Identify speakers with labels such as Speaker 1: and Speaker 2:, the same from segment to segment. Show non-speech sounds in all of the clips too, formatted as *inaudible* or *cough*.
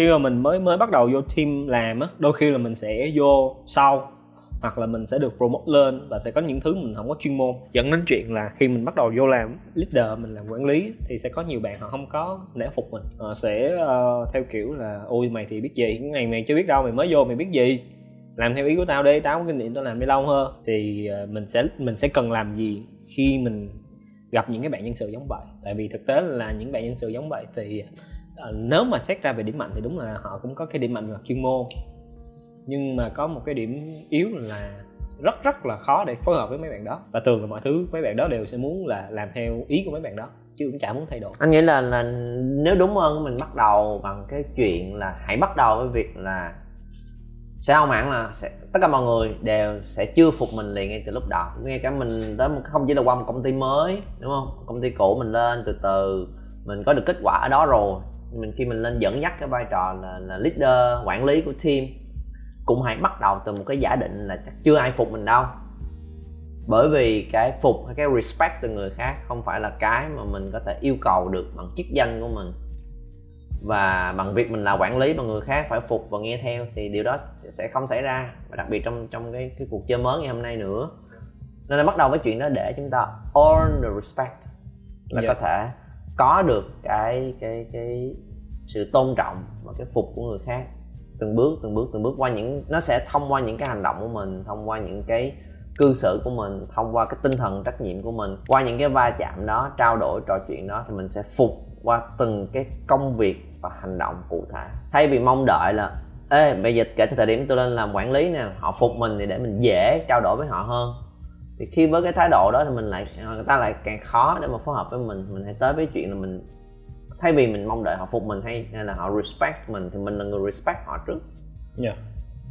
Speaker 1: khi mà mình mới mới bắt đầu vô team làm á đôi khi là mình sẽ vô sau hoặc là mình sẽ được promote lên và sẽ có những thứ mình không có chuyên môn. Dẫn đến chuyện là khi mình bắt đầu vô làm leader mình làm quản lý thì sẽ có nhiều bạn họ không có nể phục mình. Họ sẽ uh, theo kiểu là ôi mày thì biết gì? Cái ngày mày chưa biết đâu mày mới vô mày biết gì? Làm theo ý của tao đi tao có kinh nghiệm tao làm đi lâu hơn. Thì uh, mình sẽ mình sẽ cần làm gì khi mình gặp những cái bạn nhân sự giống vậy? Tại vì thực tế là những bạn nhân sự giống vậy thì Ờ, nếu mà xét ra về điểm mạnh thì đúng là họ cũng có cái điểm mạnh về chuyên môn. Nhưng mà có một cái điểm yếu là rất rất là khó để phối hợp với mấy bạn đó. Và thường là mọi thứ mấy bạn đó đều sẽ muốn là làm theo ý của mấy bạn đó chứ cũng chả muốn thay đổi.
Speaker 2: Anh nghĩ là là nếu đúng hơn mình bắt đầu bằng cái chuyện là hãy bắt đầu với việc là sẽ không hẳn là sẽ, tất cả mọi người đều sẽ chưa phục mình liền ngay từ lúc đầu. Ngay cả mình tới một không chỉ là qua một công ty mới đúng không? Công ty cũ mình lên từ từ mình có được kết quả ở đó rồi mình khi mình lên dẫn dắt cái vai trò là, là leader quản lý của team cũng hãy bắt đầu từ một cái giả định là chắc chưa ai phục mình đâu. Bởi vì cái phục hay cái respect từ người khác không phải là cái mà mình có thể yêu cầu được bằng chức danh của mình. Và bằng việc mình là quản lý mà người khác phải phục và nghe theo thì điều đó sẽ không xảy ra. Và đặc biệt trong trong cái cái cuộc chơi mới ngày hôm nay nữa. Nên là bắt đầu với chuyện đó để chúng ta earn the respect. Là yeah. có thể có được cái cái cái sự tôn trọng và cái phục của người khác. Từng bước từng bước từng bước qua những, nó sẽ thông qua những cái hành động của mình, thông qua những cái cư xử của mình, thông qua cái tinh thần trách nhiệm của mình. Qua những cái va chạm đó, trao đổi, trò chuyện đó thì mình sẽ phục qua từng cái công việc và hành động cụ thể. Thay vì mong đợi là, ê, bây giờ kể từ thời điểm tôi lên làm quản lý nè, họ phục mình thì để mình dễ trao đổi với họ hơn thì khi với cái thái độ đó thì mình lại người ta lại càng khó để mà phối hợp với mình. Mình hãy tới với chuyện là mình thay vì mình mong đợi họ phục mình hay, hay là họ respect mình thì mình là người respect họ trước.
Speaker 1: Yeah.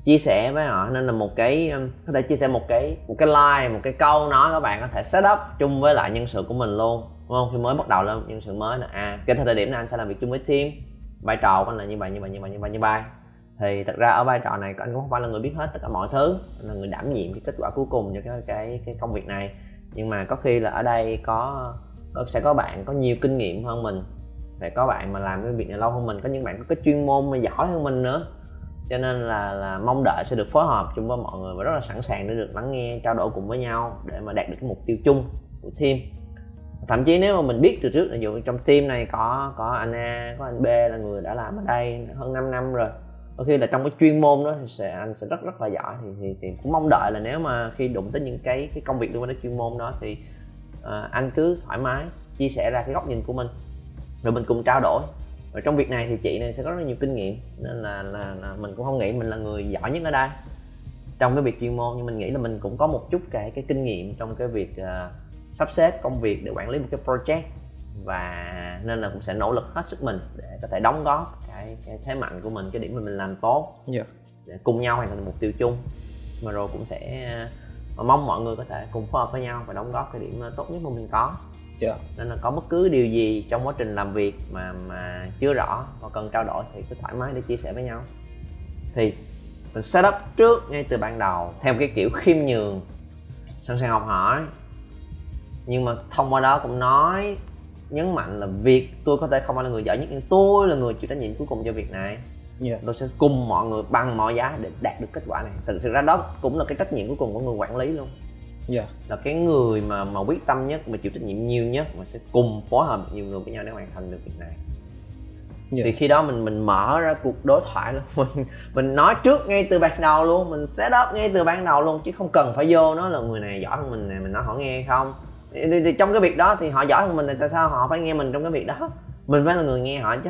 Speaker 2: chia sẻ với họ. Nên là một cái um, có thể chia sẻ một cái một cái line một cái câu nói các bạn có thể set up chung với lại nhân sự của mình luôn. Đúng không? Khi mới bắt đầu lên nhân sự mới là à cái thời điểm này anh sẽ làm việc chung với team. Vai trò của anh là như vậy như vậy như vậy như vậy như vậy thì thật ra ở vai trò này anh cũng không phải là người biết hết tất cả mọi thứ anh là người đảm nhiệm cái kết quả cuối cùng cho cái cái cái công việc này. Nhưng mà có khi là ở đây có sẽ có bạn có nhiều kinh nghiệm hơn mình sẽ có bạn mà làm cái việc này lâu hơn mình, có những bạn có cái chuyên môn mà giỏi hơn mình nữa. Cho nên là là mong đợi sẽ được phối hợp chung với mọi người và rất là sẵn sàng để được lắng nghe, trao đổi cùng với nhau để mà đạt được cái mục tiêu chung của team. Thậm chí nếu mà mình biết từ trước là dụ trong team này có có anh A, có anh B là người đã làm ở đây hơn 5 năm rồi đôi khi là trong cái chuyên môn đó thì sẽ anh sẽ rất rất là giỏi. Thì, thì, thì cũng mong đợi là nếu mà khi đụng tới những cái cái công việc liên quan đến chuyên môn đó thì uh, anh cứ thoải mái chia sẻ ra cái góc nhìn của mình. Rồi mình cùng trao đổi. Và trong việc này thì chị này sẽ có rất nhiều kinh nghiệm nên là, là, là mình cũng không nghĩ mình là người giỏi nhất ở đây. Trong cái việc chuyên môn nhưng mình nghĩ là mình cũng có một chút cái cái kinh nghiệm trong cái việc uh, sắp xếp công việc để quản lý một cái project và nên là cũng sẽ nỗ lực hết sức mình để có thể đóng góp cái, cái thế mạnh của mình cái điểm mà mình làm tốt.
Speaker 1: Yeah.
Speaker 2: để cùng nhau hoàn thành mục tiêu chung. Mà rồi cũng sẽ mà mong mọi người có thể cùng phối hợp với nhau và đóng góp cái điểm tốt nhất mà mình có.
Speaker 1: Yeah.
Speaker 2: nên là có bất cứ điều gì trong quá trình làm việc mà mà chưa rõ và cần trao đổi thì cứ thoải mái để chia sẻ với nhau. Thì mình set up trước ngay từ ban đầu theo cái kiểu khiêm nhường. Sẵn sàng học hỏi. Nhưng mà thông qua đó cũng nói nhấn mạnh là việc tôi có thể không phải là người giỏi nhất nhưng tôi là người chịu trách nhiệm cuối cùng cho việc này.
Speaker 1: Yeah.
Speaker 2: tôi sẽ cùng mọi người bằng mọi giá để đạt được kết quả này. Thực sự ra đó cũng là cái trách nhiệm cuối cùng của người quản lý luôn.
Speaker 1: Yeah.
Speaker 2: là cái người mà mà quyết tâm nhất mà chịu trách nhiệm nhiều nhất mà sẽ cùng phối hợp nhiều người với nhau để hoàn thành được việc này. Yeah. thì khi đó mình mình mở ra cuộc đối thoại luôn. *laughs* Mình mình nói trước ngay từ ban đầu luôn. Mình set up ngay từ ban đầu luôn chứ không cần phải vô nó là người này giỏi hơn mình này mình nói họ nghe không thì, thì, thì trong cái việc đó thì họ giỏi hơn mình thì tại sao họ phải nghe mình trong cái việc đó? Mình phải là người nghe họ chứ.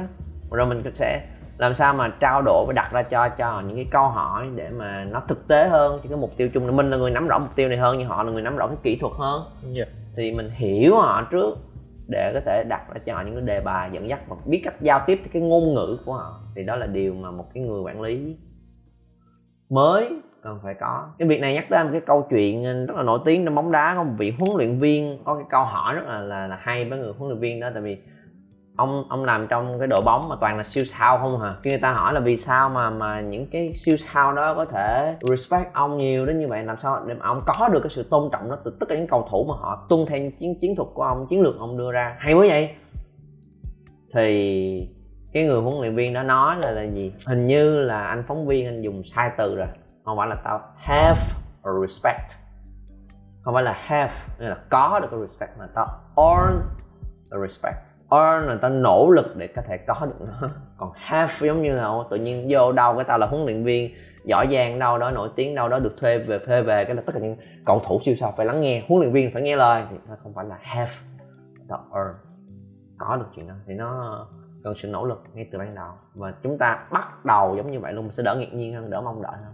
Speaker 2: Rồi mình sẽ làm sao mà trao đổi và đặt ra cho cho những cái câu hỏi để mà nó thực tế hơn. Cho cái mục tiêu chung là mình là người nắm rõ mục tiêu này hơn nhưng họ là người nắm rõ cái kỹ thuật hơn.
Speaker 1: Yeah.
Speaker 2: thì mình hiểu họ trước để có thể đặt ra cho họ những cái đề bài dẫn dắt và biết cách giao tiếp cái ngôn ngữ của họ. Thì đó là điều mà một cái người quản lý mới cần phải có. Cái việc này nhắc tới một cái câu chuyện ờ, rất là nổi tiếng trong bóng đá. Có một vị huấn luyện viên có cái câu hỏi rất là là, là hay với người huấn luyện viên đó tại vì ông ông làm trong cái đội bóng mà toàn là siêu sao không hả khi người ta hỏi là vì sao mà mà những cái siêu sao đó có thể respect ông nhiều đến như vậy làm sao để mà ông có được cái sự tôn trọng đó từ tất cả những cầu thủ mà họ tuân theo chiến chiến thuật của ông chiến lược ông đưa ra. Hay quá vậy. Thì cái người huấn luyện viên đó nói là là gì? Hình như là anh phóng viên anh dùng sai từ rồi không phải là tao have a respect. Không phải là have, nghĩa là có được cái respect mà tao earn the respect. Earn là tao nỗ lực để có thể có được nó. Còn have giống như là tự nhiên vô đâu cái tao là huấn luyện viên giỏi giang đâu đó, nổi tiếng đâu đó, được thuê về thuê về, cái là tất cả những cầu thủ siêu sao phải lắng nghe, huấn luyện viên phải nghe lời. Thì nó không phải là have, tao earn. Có được chuyện đó. Thì nó cần sự nỗ lực ngay từ ban đầu. Và chúng ta bắt đầu giống như vậy luôn, mình sẽ đỡ ngạc nhiên hơn, đỡ mong đợi hơn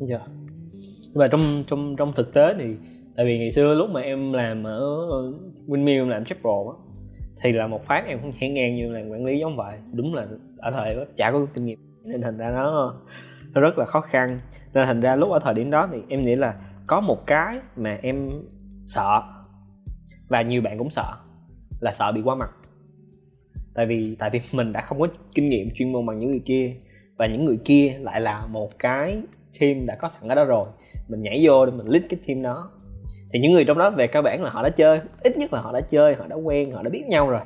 Speaker 1: dạ. Nhưng mà trong trong trong thực tế thì tại vì ngày xưa lúc mà em làm ở Winmill em làm chef pro á, thì là một phát em cũng nhảy ngang như làm quản lý giống vậy. Đúng là ở thời đó chả có kinh nghiệm, nên thành ra nó nó rất là khó khăn. Nên thành ra lúc ở thời điểm đó thì em nghĩ là có một cái mà em sợ, và nhiều bạn cũng sợ, là sợ bị quá mặt. Tại vì tại vì mình đã không có kinh nghiệm chuyên môn bằng những người kia, và những người kia lại là một cái team đã có sẵn ở đó rồi. Mình nhảy vô để mình lead cái team đó. Thì những người trong đó về cơ bản là họ đã chơi, ít nhất là họ đã chơi, họ đã quen, họ đã biết nhau rồi.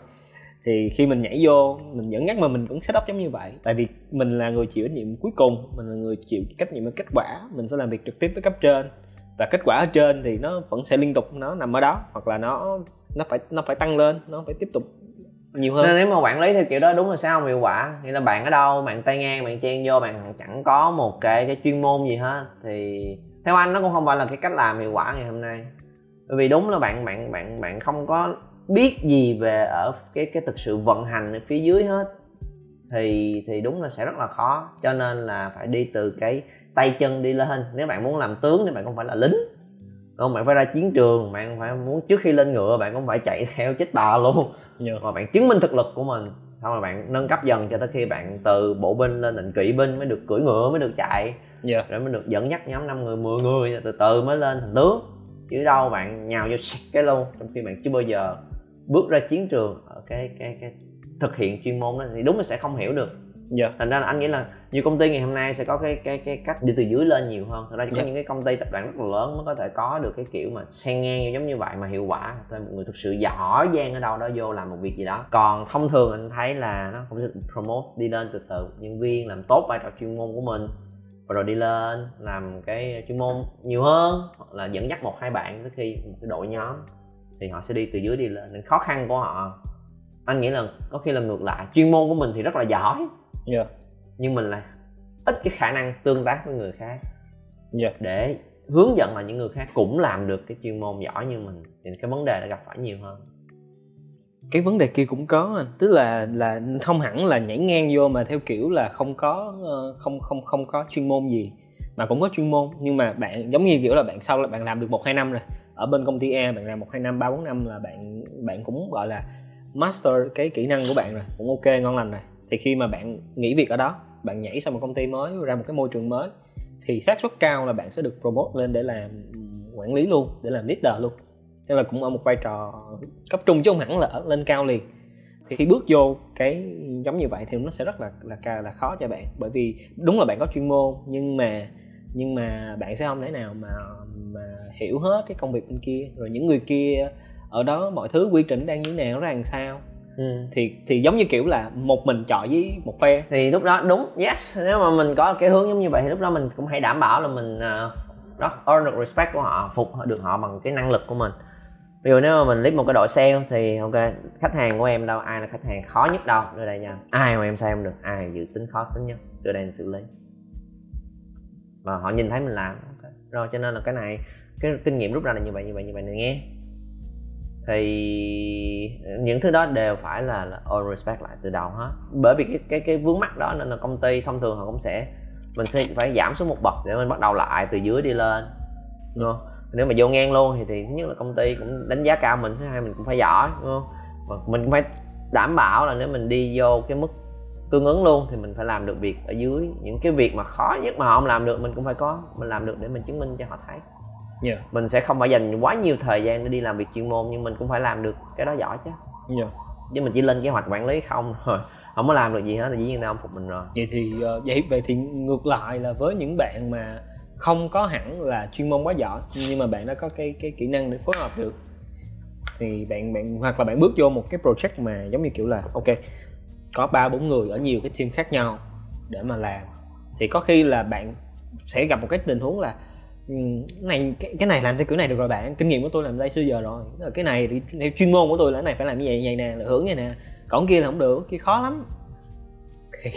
Speaker 1: Thì khi mình nhảy vô, mình dẫn dắt mà mình cũng set up giống như vậy. Tại vì mình là người chịu trách nhiệm cuối cùng, mình là người chịu trách nhiệm với kết quả. Mình sẽ làm việc trực tiếp với cấp trên. Và kết quả ở trên thì nó vẫn sẽ liên tục, nó nằm ở đó. Hoặc là nó nó phải nó phải tăng lên, nó phải tiếp tục nhiều hơn.
Speaker 2: nên nếu mà quản lý theo kiểu đó đúng là sao không hiệu quả. Nghĩa là bạn ở đâu bạn tay ngang bạn chen vô bạn chẳng có một cái cái chuyên môn gì hết. Thì theo anh nó cũng không phải là cái cách làm hiệu quả ngày hôm nay. Bởi vì đúng là bạn bạn bạn bạn không có biết gì về ở cái cái thực sự vận hành ở phía dưới hết. Thì thì đúng là sẽ rất là khó. Cho nên là phải đi từ cái tay chân đi lên. Nếu bạn muốn làm tướng thì bạn không phải là lính không bạn phải ra chiến trường bạn phải muốn trước khi lên ngựa bạn cũng phải chạy *laughs* theo chết bà luôn yeah. Dạ. và bạn chứng minh thực lực của mình xong rồi bạn nâng cấp dần cho tới khi bạn từ bộ binh lên thành kỵ binh mới được cưỡi ngựa mới được chạy yeah. Dạ. rồi mới được dẫn dắt nhóm năm người 10 người từ từ mới lên thành tướng chứ đâu bạn nhào vô cái luôn trong khi bạn chưa bao giờ bước ra chiến trường ở cái cái cái thực hiện chuyên môn đó thì đúng là sẽ không hiểu được dạ. Thành ra là anh nghĩ là nhiều công ty ngày hôm nay sẽ có cái cái cái cách đi từ dưới lên nhiều hơn. Thật ra có dạ. những cái công ty tập đoàn rất là lớn mới có thể có được cái kiểu mà xen ngang giống như vậy mà hiệu quả. Thôi một người thực sự giỏi giang ở đâu đó vô làm một việc gì đó. Còn thông thường anh thấy là nó không được promote đi lên từ từ. Nhân viên làm tốt vai trò chuyên môn của mình và rồi đi lên làm cái chuyên môn nhiều hơn. Hoặc là dẫn dắt một hai bạn tới khi một cái đội nhóm thì họ sẽ đi từ dưới đi lên. Nên khó khăn của họ anh nghĩ là có khi là ngược lại. Chuyên môn của mình thì rất là giỏi yeah. Dạ. nhưng mình là ít cái khả năng tương tác với người khác yeah. Dạ. để hướng dẫn là những người khác cũng làm được cái chuyên môn giỏi như mình thì cái vấn đề đã gặp phải nhiều hơn
Speaker 1: cái vấn đề kia cũng có anh tức là là không hẳn là nhảy ngang vô mà theo kiểu là không có ờ, không không không có chuyên môn gì mà cũng có chuyên môn nhưng mà bạn giống như kiểu là bạn sau là bạn làm được một hai năm rồi ở bên công ty A bạn làm một hai năm ba bốn năm là bạn bạn cũng gọi là master cái kỹ năng của bạn rồi cũng ok ngon lành rồi thì khi mà bạn nghỉ việc ở đó, bạn nhảy sang một công ty mới, ra một cái môi trường mới, thì xác suất cao là bạn sẽ được promote lên để làm quản lý luôn, để làm leader luôn. Nên là cũng ở một vai trò cấp trung chứ không hẳn là ở lên cao liền. Thì khi bước vô cái giống như vậy thì nó sẽ rất là là là khó cho bạn. Bởi vì đúng là bạn có chuyên môn, nhưng mà nhưng mà bạn sẽ không thể nào mà mà hiểu hết cái công việc bên kia. Rồi những người kia, ở đó mọi thứ quy trình đang như thế nào, nó ra làm sao ừ. thì thì giống như kiểu là một mình chọi với một phe.
Speaker 2: Thì lúc đó đúng yes. Nếu mà mình có cái hướng giống như vậy thì lúc đó mình cũng hãy đảm bảo là mình uh, đó earn được respect của họ phục được họ bằng cái năng lực của mình. Ví dụ nếu mà mình lead một cái đội sale thì ok khách hàng của em đâu ai là khách hàng khó nhất đâu. Đưa đây nha ai mà em em được ai dự tính khó tính nhất đưa đây xử lý. Và họ nhìn thấy mình làm okay. rồi cho nên là cái này cái kinh nghiệm rút ra là như vậy như vậy như vậy này nghe thì những thứ đó đều phải là, là all respect lại từ đầu hết. Bởi vì cái cái cái vướng mắt đó nên là công ty thông thường họ cũng sẽ mình sẽ phải giảm xuống một bậc để mình bắt đầu lại từ dưới đi lên đúng không? Nếu mà vô ngang luôn thì, thì thứ nhất là công ty cũng đánh giá cao mình thứ hai mình cũng phải giỏi đúng không? Và mình cũng phải đảm bảo là nếu mình đi vô cái mức tương ứng luôn thì mình phải làm được việc ở dưới. Những cái việc mà khó nhất mà họ không làm được mình cũng phải có mình làm được để mình chứng minh cho họ thấy yeah. Dạ. mình sẽ không phải dành quá nhiều thời gian để đi làm việc chuyên môn nhưng mình cũng phải làm được cái đó giỏi chứ yeah. Dạ. chứ mình chỉ lên kế hoạch quản lý không rồi không có làm được gì hết thì dĩ nhiên đâu phục mình rồi
Speaker 1: vậy thì uh, vậy vậy thì ngược lại là với những bạn mà không có hẳn là chuyên môn quá giỏi nhưng mà bạn đã có cái cái kỹ năng để phối hợp được thì bạn bạn hoặc là bạn bước vô một cái project mà giống như kiểu là ok có ba bốn người ở nhiều cái team khác nhau để mà làm thì có khi là bạn sẽ gặp một cái tình huống là ừ, này cái, cái này làm theo kiểu này được rồi bạn. Kinh nghiệm của tôi làm đây xưa giờ rồi. Cái này thì theo chuyên môn của tôi là cái này phải làm như vậy như vậy nè là hướng như nè. Còn kia là không được kia khó lắm. Thì,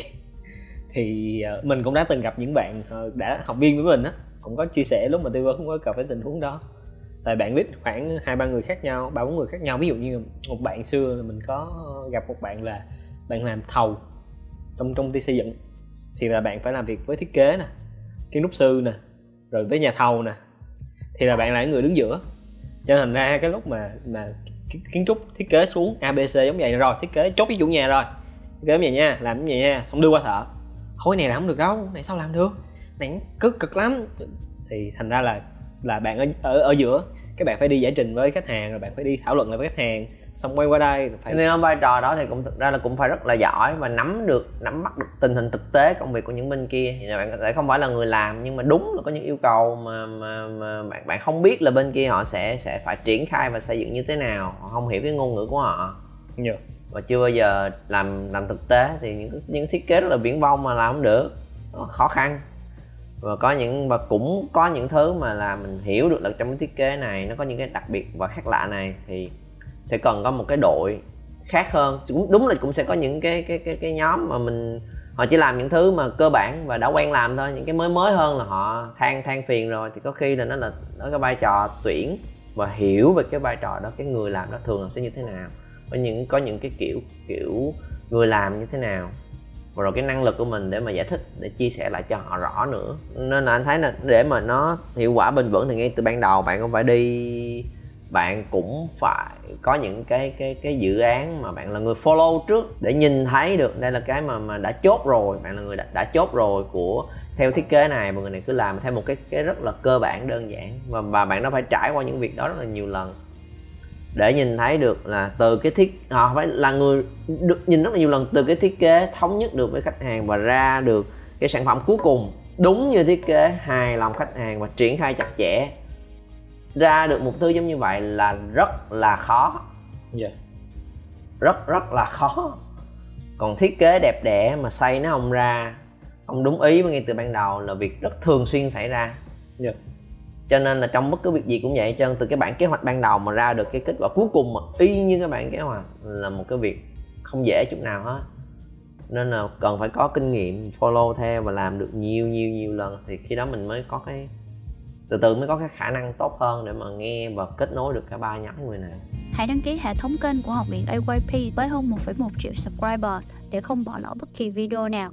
Speaker 1: thì ờ, mình cũng đã từng gặp những bạn ờ, đã học viên với mình á cũng có chia sẻ lúc mà tư vấn cũng có gặp cái tình huống đó. Tại bạn biết khoảng hai ba người khác nhau ba bốn người khác nhau. Ví dụ như một bạn xưa mình có gặp một bạn là bạn làm thầu trong trong ty xây dựng. Thì là bạn phải làm việc với thiết kế nè kiến trúc sư nè rồi với nhà thầu nè. Thì là bạn là người đứng giữa. Cho thành ra cái lúc mà mà kiến trúc thiết kế xuống abc giống vậy rồi thiết kế chốt cái chủ nhà rồi. Thiết kế vậy nha làm như vậy nha xong đưa qua thợ. Khối này làm không được đâu này sao làm được? Này cứ cực lắm. Thì thành ra là là bạn ở ở, ở giữa các bạn phải đi giải trình với khách hàng rồi bạn phải đi thảo luận lại với khách hàng xong quay qua đây
Speaker 2: phải nên vai trò đó thì cũng thực ra là cũng phải rất là giỏi và nắm được nắm bắt được tình hình thực tế công việc của những bên kia. Thì bạn có thể không phải là người làm nhưng mà đúng là có những yêu cầu mà mà, mà bạn bạn không biết là bên kia họ sẽ sẽ phải triển khai và xây dựng như thế nào. Họ không hiểu cái ngôn ngữ của họ.
Speaker 1: Yeah.
Speaker 2: và chưa bao giờ làm làm thực tế thì những những thiết kế rất là viễn vông mà làm không được. Khó khăn. Và có những và cũng có những thứ mà là mình hiểu được là trong cái thiết kế này nó có những cái đặc biệt và khác lạ này thì sẽ cần có một cái đội khác hơn. Cũng đúng là cũng sẽ có những cái cái cái cái nhóm mà mình, họ chỉ làm những thứ mà cơ bản và đã quen làm thôi, những cái mới mới hơn là họ than than phiền rồi. Thì có khi là nó là, nó cái vai trò tuyển và hiểu về cái vai trò đó, cái người làm đó thường là sẽ như thế nào. Có những có những cái kiểu kiểu người làm như thế nào. Và rồi cái năng lực của mình để mà giải thích, để chia sẻ lại cho họ rõ nữa. Nên là anh thấy là để mà nó hiệu quả bền vững thì ngay từ ban đầu bạn cũng phải đi bạn cũng phải có những cái cái cái dự án mà bạn là người follow trước để nhìn thấy được đây là cái mà mà đã chốt rồi bạn là người đã, đã chốt rồi của theo thiết kế này mọi người này cứ làm theo một cái cái rất là cơ bản đơn giản. Và và bạn nó phải trải qua những việc đó rất là nhiều lần để nhìn thấy được là từ cái thiết à, họ phải là người được nhìn rất là nhiều lần từ cái thiết kế thống nhất được với khách hàng và ra được cái sản phẩm cuối cùng đúng như thiết kế hài lòng khách hàng và triển khai chặt chẽ ra được một thứ giống như vậy là rất là khó
Speaker 1: yeah. Dạ.
Speaker 2: rất rất là khó còn thiết kế đẹp đẽ mà xây nó không ra không đúng ý ngay từ ban đầu là việc rất thường xuyên xảy ra yeah.
Speaker 1: Dạ.
Speaker 2: cho nên là trong bất cứ việc gì cũng vậy trơn từ cái bản kế hoạch ban đầu mà ra được cái kết quả cuối cùng mà y như cái bản kế hoạch là một cái việc không dễ chút nào hết nên là cần phải có kinh nghiệm follow theo và làm được nhiều nhiều nhiều lần thì khi đó mình mới có cái từ từ mới có cái khả năng tốt hơn để mà nghe và kết nối được cả ba nhóm người này
Speaker 3: Hãy đăng ký hệ thống kênh của Học viện AYP với hơn 1,1 triệu subscriber để không bỏ lỡ bất kỳ video nào.